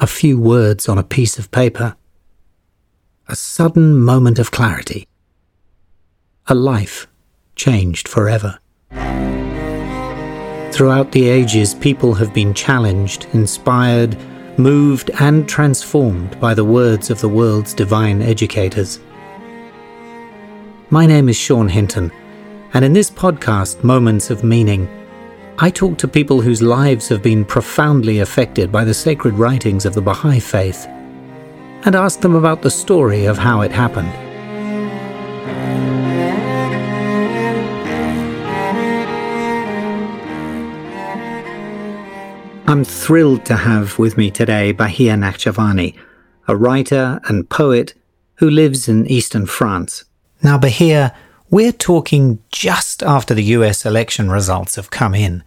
a few words on a piece of paper. A sudden moment of clarity. A life changed forever. Throughout the ages, people have been challenged, inspired, moved, and transformed by the words of the world's divine educators. My name is Sean Hinton, and in this podcast, Moments of Meaning, I talk to people whose lives have been profoundly affected by the sacred writings of the Baha'i Faith and ask them about the story of how it happened. I'm thrilled to have with me today Bahia Nakhjavani, a writer and poet who lives in eastern France. Now, Bahia, we're talking just after the US election results have come in,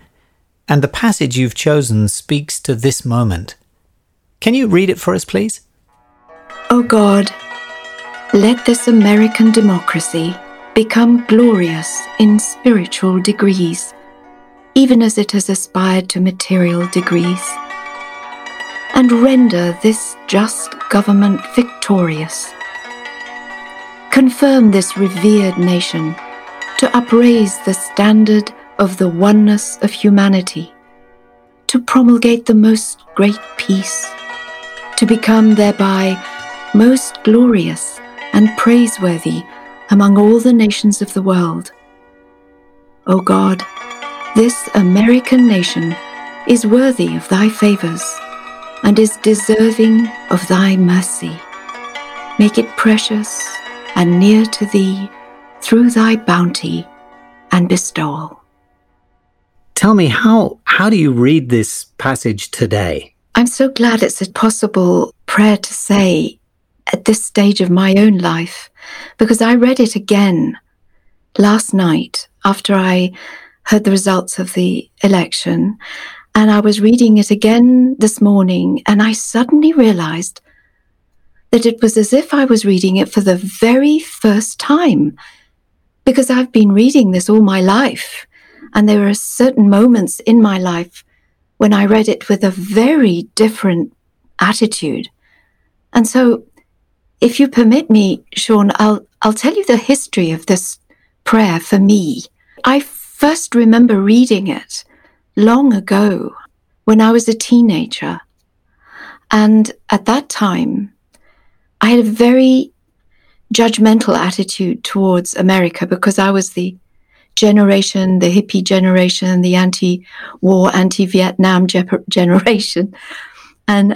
and the passage you've chosen speaks to this moment. Can you read it for us, please? O God, let this American democracy become glorious in spiritual degrees even as it has aspired to material degrees, and render this just government victorious. Confirm this revered nation to upraise the standard of the oneness of humanity, to promulgate the most great peace, to become thereby most glorious and praiseworthy among all the nations of the world. O God, this American nation is worthy of thy favors and is deserving of thy mercy. Make it precious and near to thee through thy bounty and bestowal. Tell me, how, how do you read this passage today? I'm so glad it's a possible prayer to say at this stage of my own life because I read it again last night after I heard the results of the election. And I was reading it again this morning, and I suddenly realized that it was as if I was reading it for the very first time, because I've been reading this all my life. And there are certain moments in my life when I read it with a very different attitude. And so, if you permit me, Sean, I'll, I'll tell you the history of this prayer for me. I first remember reading it long ago when I was a teenager. And at that time, I had a very judgmental attitude towards America because I was the generation, the hippie generation, the anti war, anti Vietnam generation. And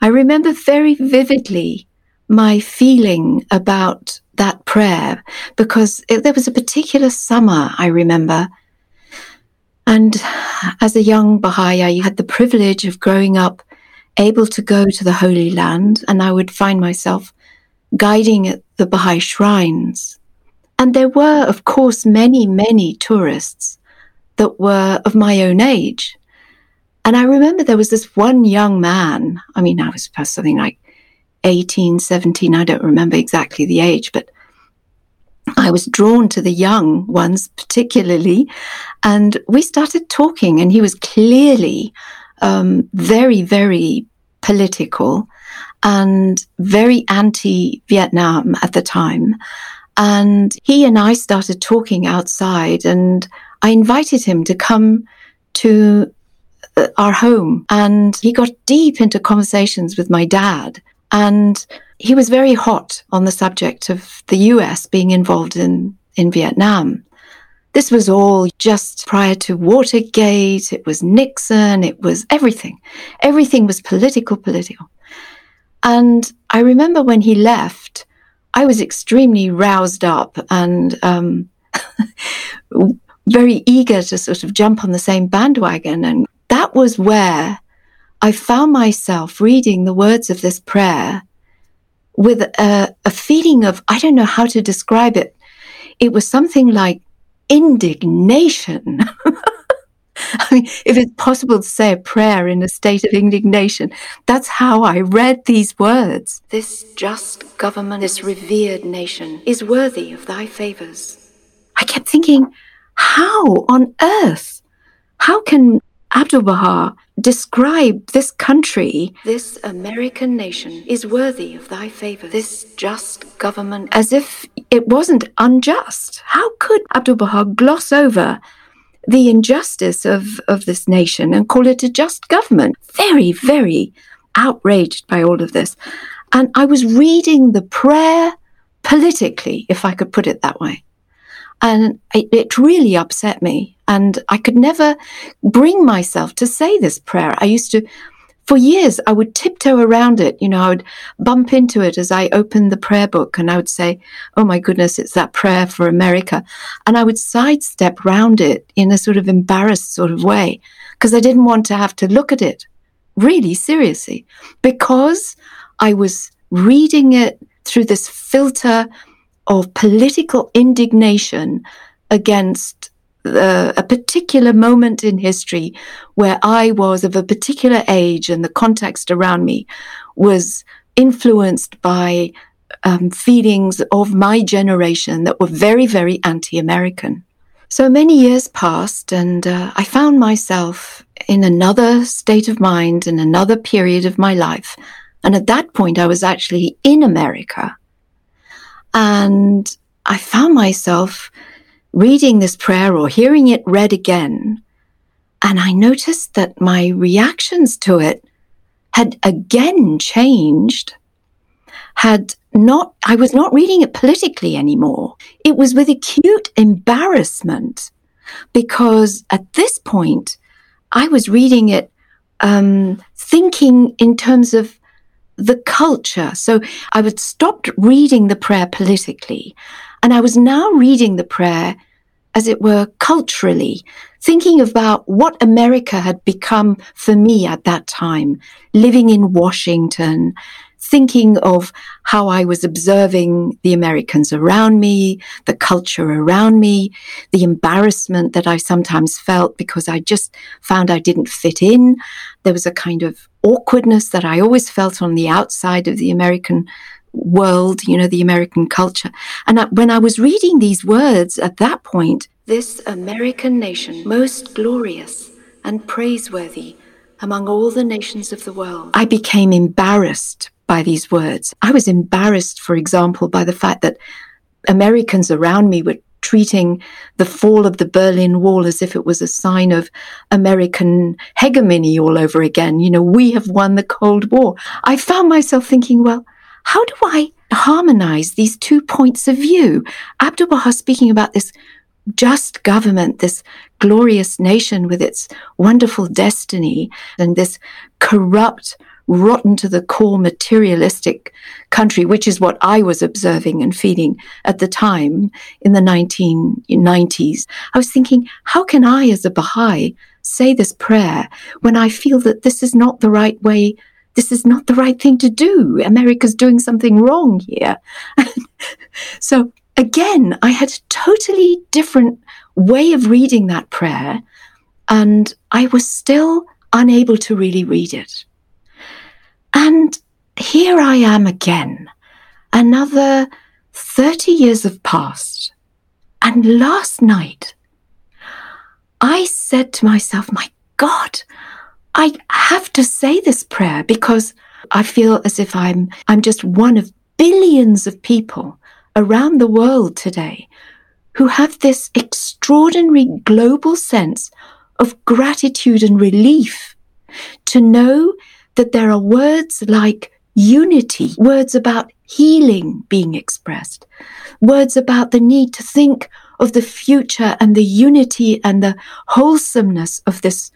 I remember very vividly my feeling about that prayer because it, there was a particular summer I remember. And as a young Baha'i, I had the privilege of growing up able to go to the Holy Land, and I would find myself guiding at the Baha'i shrines. And there were, of course, many, many tourists that were of my own age. And I remember there was this one young man. I mean, I was something like 18, 17, I don't remember exactly the age, but I was drawn to the young ones particularly. And we started talking, and he was clearly um, very, very political and very anti Vietnam at the time. And he and I started talking outside, and I invited him to come to uh, our home. And he got deep into conversations with my dad. And he was very hot on the subject of the US being involved in, in Vietnam. This was all just prior to Watergate. It was Nixon. It was everything. Everything was political, political. And I remember when he left, I was extremely roused up and um, very eager to sort of jump on the same bandwagon. And that was where I found myself reading the words of this prayer with a, a feeling of, I don't know how to describe it. It was something like indignation. I mean, if it's possible to say a prayer in a state of indignation, that's how I read these words. This just government, this revered nation, is worthy of thy favors. I kept thinking, how on earth? How can Abdul Baha described this country, this American nation, is worthy of thy favor, this just government, as if it wasn't unjust. How could Abdul Baha gloss over the injustice of, of this nation and call it a just government? Very, very outraged by all of this. And I was reading the prayer politically, if I could put it that way. And it, it, really upset me. And I could never bring myself to say this prayer. I used to, for years, I would tiptoe around it. You know, I would bump into it as I opened the prayer book and I would say, Oh my goodness, it's that prayer for America. And I would sidestep round it in a sort of embarrassed sort of way because I didn't want to have to look at it really seriously because I was reading it through this filter of political indignation against a particular moment in history where I was of a particular age and the context around me was influenced by um, feelings of my generation that were very, very anti American. So many years passed, and uh, I found myself in another state of mind in another period of my life. And at that point, I was actually in America. And I found myself reading this prayer or hearing it read again. And I noticed that my reactions to it had again changed, had not, I was not reading it politically anymore. It was with acute embarrassment because at this point, I was reading it, um, thinking in terms of the culture. So I would stopped reading the prayer politically and I was now reading the prayer as it were culturally, thinking about what America had become for me at that time, living in Washington, thinking of how I was observing the Americans around me, the culture around me, the embarrassment that I sometimes felt because I just found I didn't fit in. There was a kind of awkwardness that I always felt on the outside of the American world, you know, the American culture. And when I was reading these words at that point, this American nation, most glorious and praiseworthy among all the nations of the world, I became embarrassed by these words. I was embarrassed, for example, by the fact that Americans around me were treating the fall of the Berlin Wall as if it was a sign of American hegemony all over again. You know, we have won the Cold War. I found myself thinking, well, how do I harmonize these two points of view? Abdul Baha speaking about this just government, this glorious nation with its wonderful destiny, and this corrupt, rotten to the core materialistic country, which is what I was observing and feeling at the time in the 1990s. I was thinking, how can I, as a Baha'i, say this prayer when I feel that this is not the right way? This is not the right thing to do. America's doing something wrong here. so again, I had a totally different way of reading that prayer, and I was still unable to really read it. And here I am again. Another 30 years have passed. And last night, I said to myself, my God, I have to say this prayer because I feel as if I'm, I'm just one of billions of people around the world today who have this extraordinary global sense of gratitude and relief to know that there are words like unity, words about healing being expressed, words about the need to think of the future and the unity and the wholesomeness of this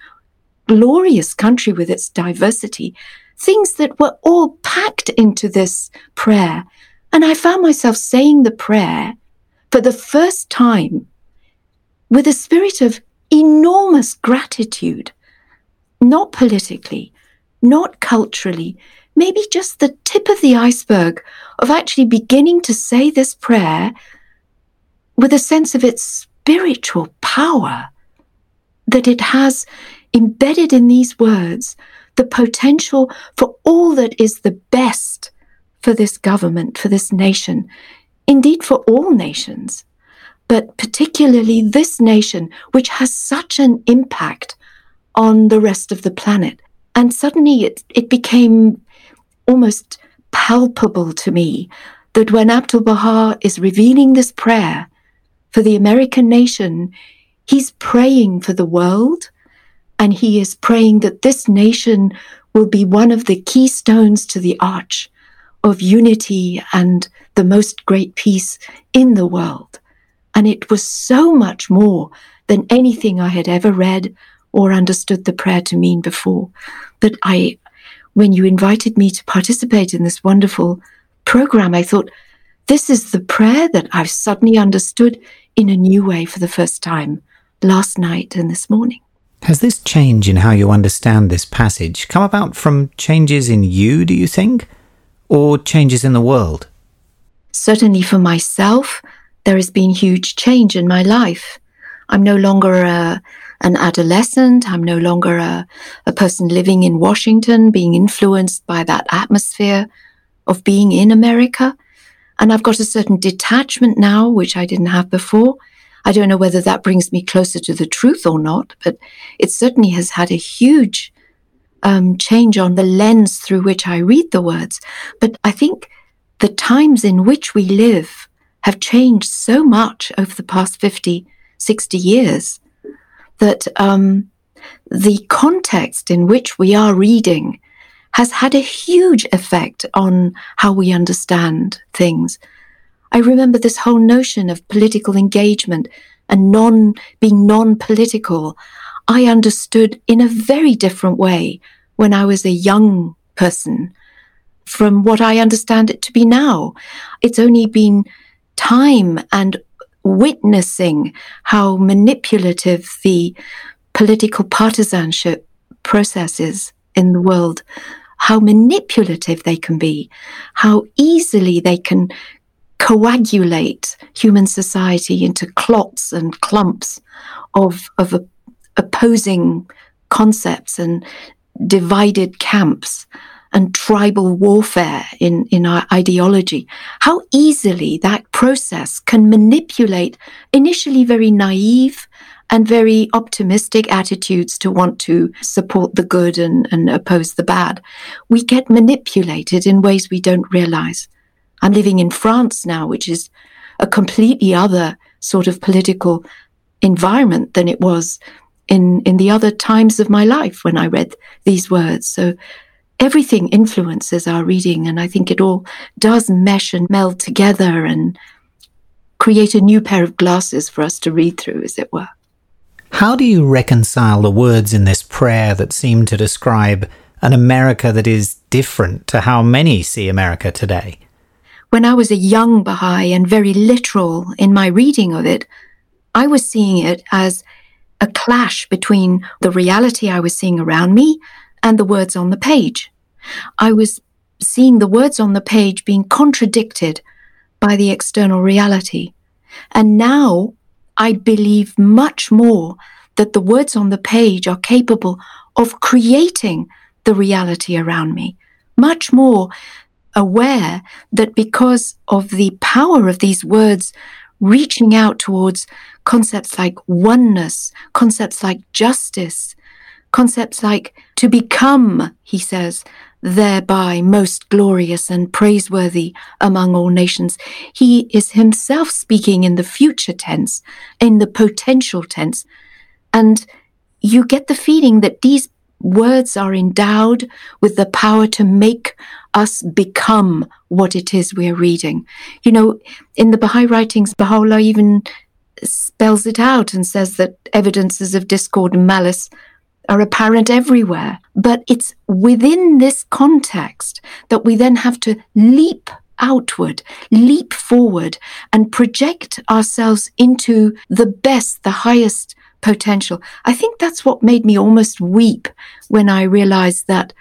glorious country with its diversity, things that were all packed into this prayer. And I found myself saying the prayer for the first time with a spirit of enormous gratitude, not politically, not culturally, maybe just the tip of the iceberg of actually beginning to say this prayer with a sense of its spiritual power that it has embedded in these words the potential for all that is the best for this government, for this nation, indeed for all nations, but particularly this nation, which has such an impact on the rest of the planet. And suddenly it, it became almost palpable to me that when Abdul Baha is revealing this prayer for the American nation, he's praying for the world and he is praying that this nation will be one of the keystones to the arch of unity and the most great peace in the world. And it was so much more than anything I had ever read or understood the prayer to mean before But I, when you invited me to participate in this wonderful program, I thought, this is the prayer that I've suddenly understood in a new way for the first time last night and this morning. Has this change in how you understand this passage come about from changes in you, do you think, or changes in the world? Certainly for myself, there has been huge change in my life. I'm no longer a, an adolescent. I'm no longer a, a person living in Washington, being influenced by that atmosphere of being in America. And I've got a certain detachment now, which I didn't have before. I don't know whether that brings me closer to the truth or not, but it certainly has had a huge um, change on the lens through which I read the words. But I think the times in which we live have changed so much over the past 50, 60 years that um, the context in which we are reading has had a huge effect on how we understand things. I remember this whole notion of political engagement and non being non-political. I understood in a very different way when I was a young person from what I understand it to be now. It's only been time and witnessing how manipulative the political partisanship processes in the world, how manipulative they can be, how easily they can coagulate human society into clots and clumps of, of opposing concepts and divided camps and tribal warfare in, in our ideology, how easily that process can manipulate initially very naive and very optimistic attitudes to want to support the good and, and oppose the bad. We get manipulated in ways we don't realize. I'm living in France now, which is a completely other sort of political environment than it was in, in the other times of my life when I read these words. So everything influences our reading. And I think it all does mesh and meld together and create a new pair of glasses for us to read through, as it were. How do you reconcile the words in this prayer that seem to describe an America that is different to how many see America today? When I was a young Baha'i and very literal in my reading of it, I was seeing it as a clash between the reality I was seeing around me and the words on the page. I was seeing the words on the page being contradicted by the external reality. And now I believe much more that the words on the page are capable of creating the reality around me, much more aware that because of the power of these words reaching out towards concepts like oneness, concepts like justice, concepts like to become, he says, thereby most glorious and praiseworthy among all nations. He is himself speaking in the future tense, in the potential tense. And you get the feeling that these words are endowed with the power to make us become what it is we're reading. You know, in the Baha'i writings, Baha'u'llah even spells it out and says that evidences of discord and malice are apparent everywhere. But it's within this context that we then have to leap outward, leap forward, and project ourselves into the best, the highest potential. I think that's what made me almost weep when I realized that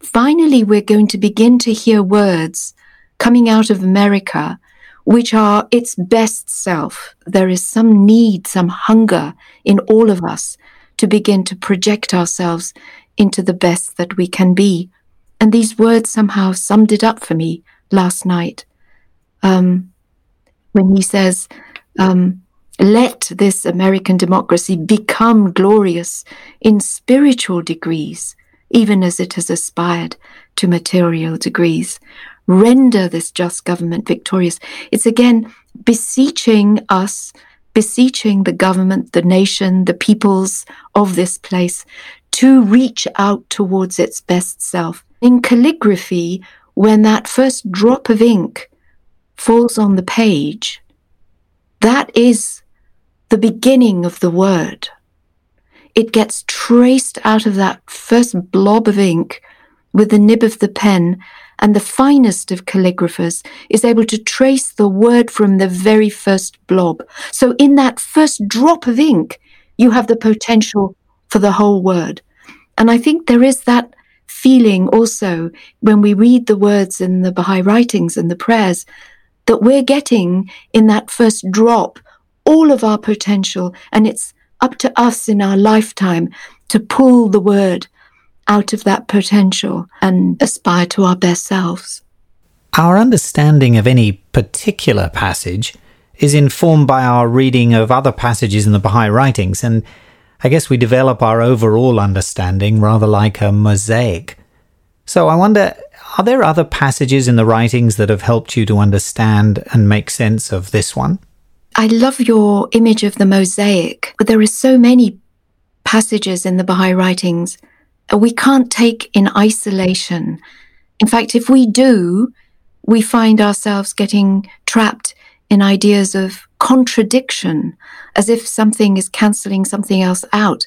finally we're going to begin to hear words coming out of America which are its best self. There is some need, some hunger in all of us to begin to project ourselves into the best that we can be. And these words somehow summed it up for me last night. Um, when he says, um, let this American democracy become glorious in spiritual degrees, even as it has aspired to material degrees. Render this just government victorious. It's again beseeching us, beseeching the government, the nation, the peoples of this place to reach out towards its best self. In calligraphy, when that first drop of ink falls on the page, that is the beginning of the word. It gets traced out of that first blob of ink with the nib of the pen, and the finest of calligraphers is able to trace the word from the very first blob. So, in that first drop of ink, you have the potential for the whole word. And I think there is that feeling also when we read the words in the Baha'i writings and the prayers that we're getting in that first drop all of our potential. And it's up to us in our lifetime to pull the word out of that potential and aspire to our best selves. Our understanding of any particular passage is informed by our reading of other passages in the Baha'i writings, and I guess we develop our overall understanding rather like a mosaic. So I wonder are there other passages in the writings that have helped you to understand and make sense of this one? I love your image of the mosaic, but there are so many passages in the Baha'i writings we can't take in isolation. In fact, if we do, we find ourselves getting trapped in ideas of contradiction, as if something is cancelling something else out.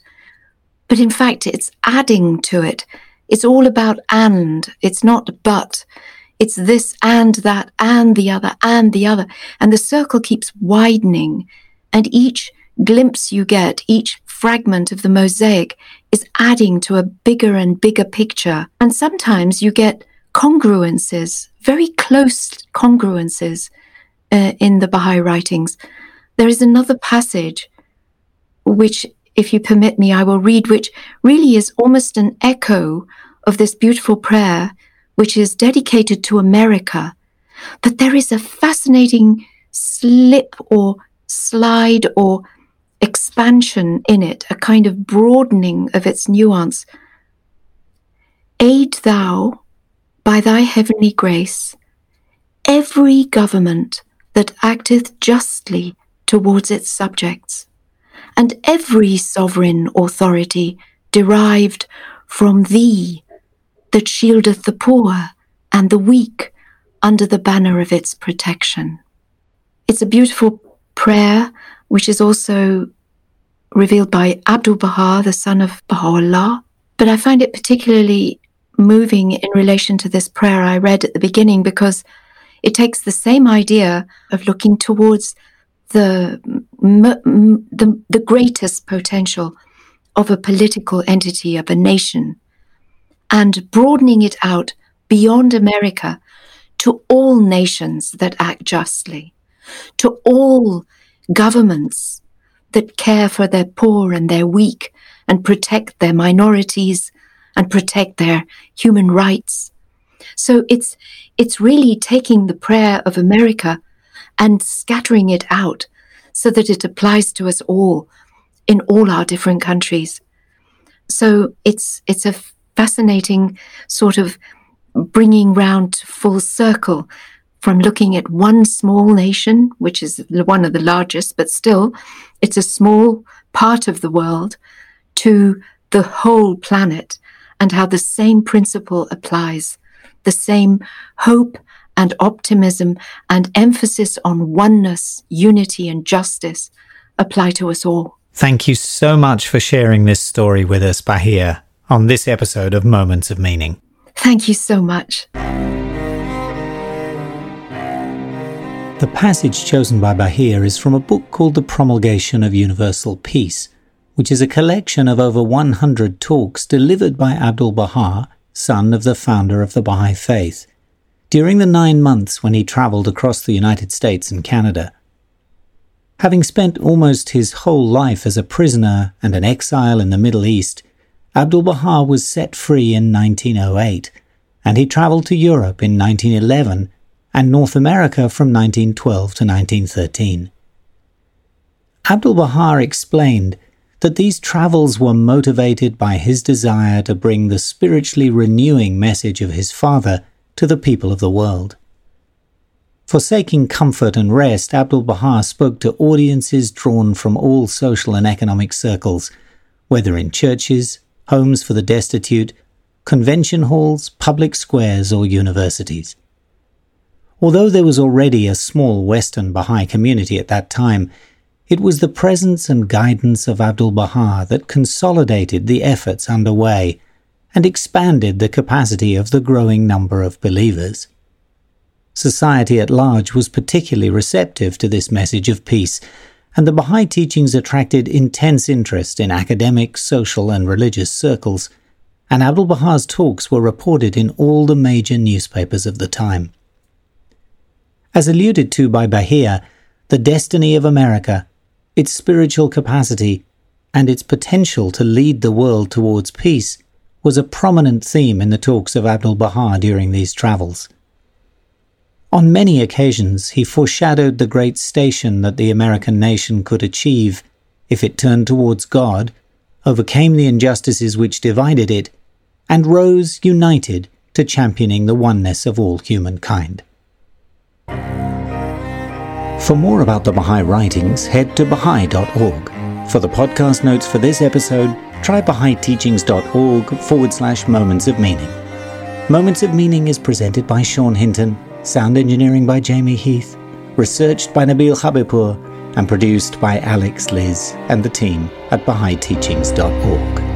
But in fact, it's adding to it. It's all about and, it's not but. It's this and that and the other and the other. And the circle keeps widening. And each glimpse you get, each fragment of the mosaic is adding to a bigger and bigger picture. And sometimes you get congruences, very close congruences uh, in the Baha'i writings. There is another passage which, if you permit me, I will read, which really is almost an echo of this beautiful prayer which is dedicated to America. But there is a fascinating slip or slide or expansion in it, a kind of broadening of its nuance. Aid thou, by thy heavenly grace, every government that acteth justly towards its subjects, and every sovereign authority derived from thee that shieldeth the poor and the weak under the banner of its protection. It's a beautiful prayer, which is also revealed by Abdul Baha, the son of Baha'u'llah. But I find it particularly moving in relation to this prayer I read at the beginning because it takes the same idea of looking towards the, the, the greatest potential of a political entity, of a nation, and broadening it out beyond America to all nations that act justly, to all governments that care for their poor and their weak and protect their minorities and protect their human rights. So it's, it's really taking the prayer of America and scattering it out so that it applies to us all in all our different countries. So it's, it's a fascinating sort of bringing round to full circle from looking at one small nation, which is one of the largest, but still it's a small part of the world, to the whole planet and how the same principle applies. The same hope and optimism and emphasis on oneness, unity, and justice apply to us all. Thank you so much for sharing this story with us, Bahia on this episode of Moments of Meaning. Thank you so much. The passage chosen by Bahia is from a book called The Promulgation of Universal Peace, which is a collection of over 100 talks delivered by Abdul Baha, son of the founder of the Baha'i Faith, during the nine months when he travelled across the United States and Canada. Having spent almost his whole life as a prisoner and an exile in the Middle East, Abdul Baha was set free in 1908, and he travelled to Europe in 1911 and North America from 1912 to 1913. Abdul Baha explained that these travels were motivated by his desire to bring the spiritually renewing message of his father to the people of the world. Forsaking comfort and rest, Abdul Baha spoke to audiences drawn from all social and economic circles, whether in churches, homes for the destitute, convention halls, public squares, or universities. Although there was already a small Western Baha'i community at that time, it was the presence and guidance of Abdul Baha that consolidated the efforts underway and expanded the capacity of the growing number of believers. Society at large was particularly receptive to this message of peace, and the Baha'i teachings attracted intense interest in academic, social, and religious circles, and Abdul Baha's talks were reported in all the major newspapers of the time. As alluded to by Bahia, the destiny of America its spiritual capacity, and its potential to lead the world towards peace was a prominent theme in the talks of Abdul Baha during these travels. On many occasions, he foreshadowed the great station that the American nation could achieve if it turned towards God, overcame the injustices which divided it, and rose united to championing the oneness of all humankind. For more about the Baha'i writings, head to Baha'i.org. For the podcast notes for this episode, try Baha'iTeachings.org forward slash Moments of Meaning. Moments of Meaning is presented by Sean Hinton, sound engineering by Jamie Heath, researched by Nabil Habibur, and produced by Alex Liz and the team at Baha'iTeachings.org.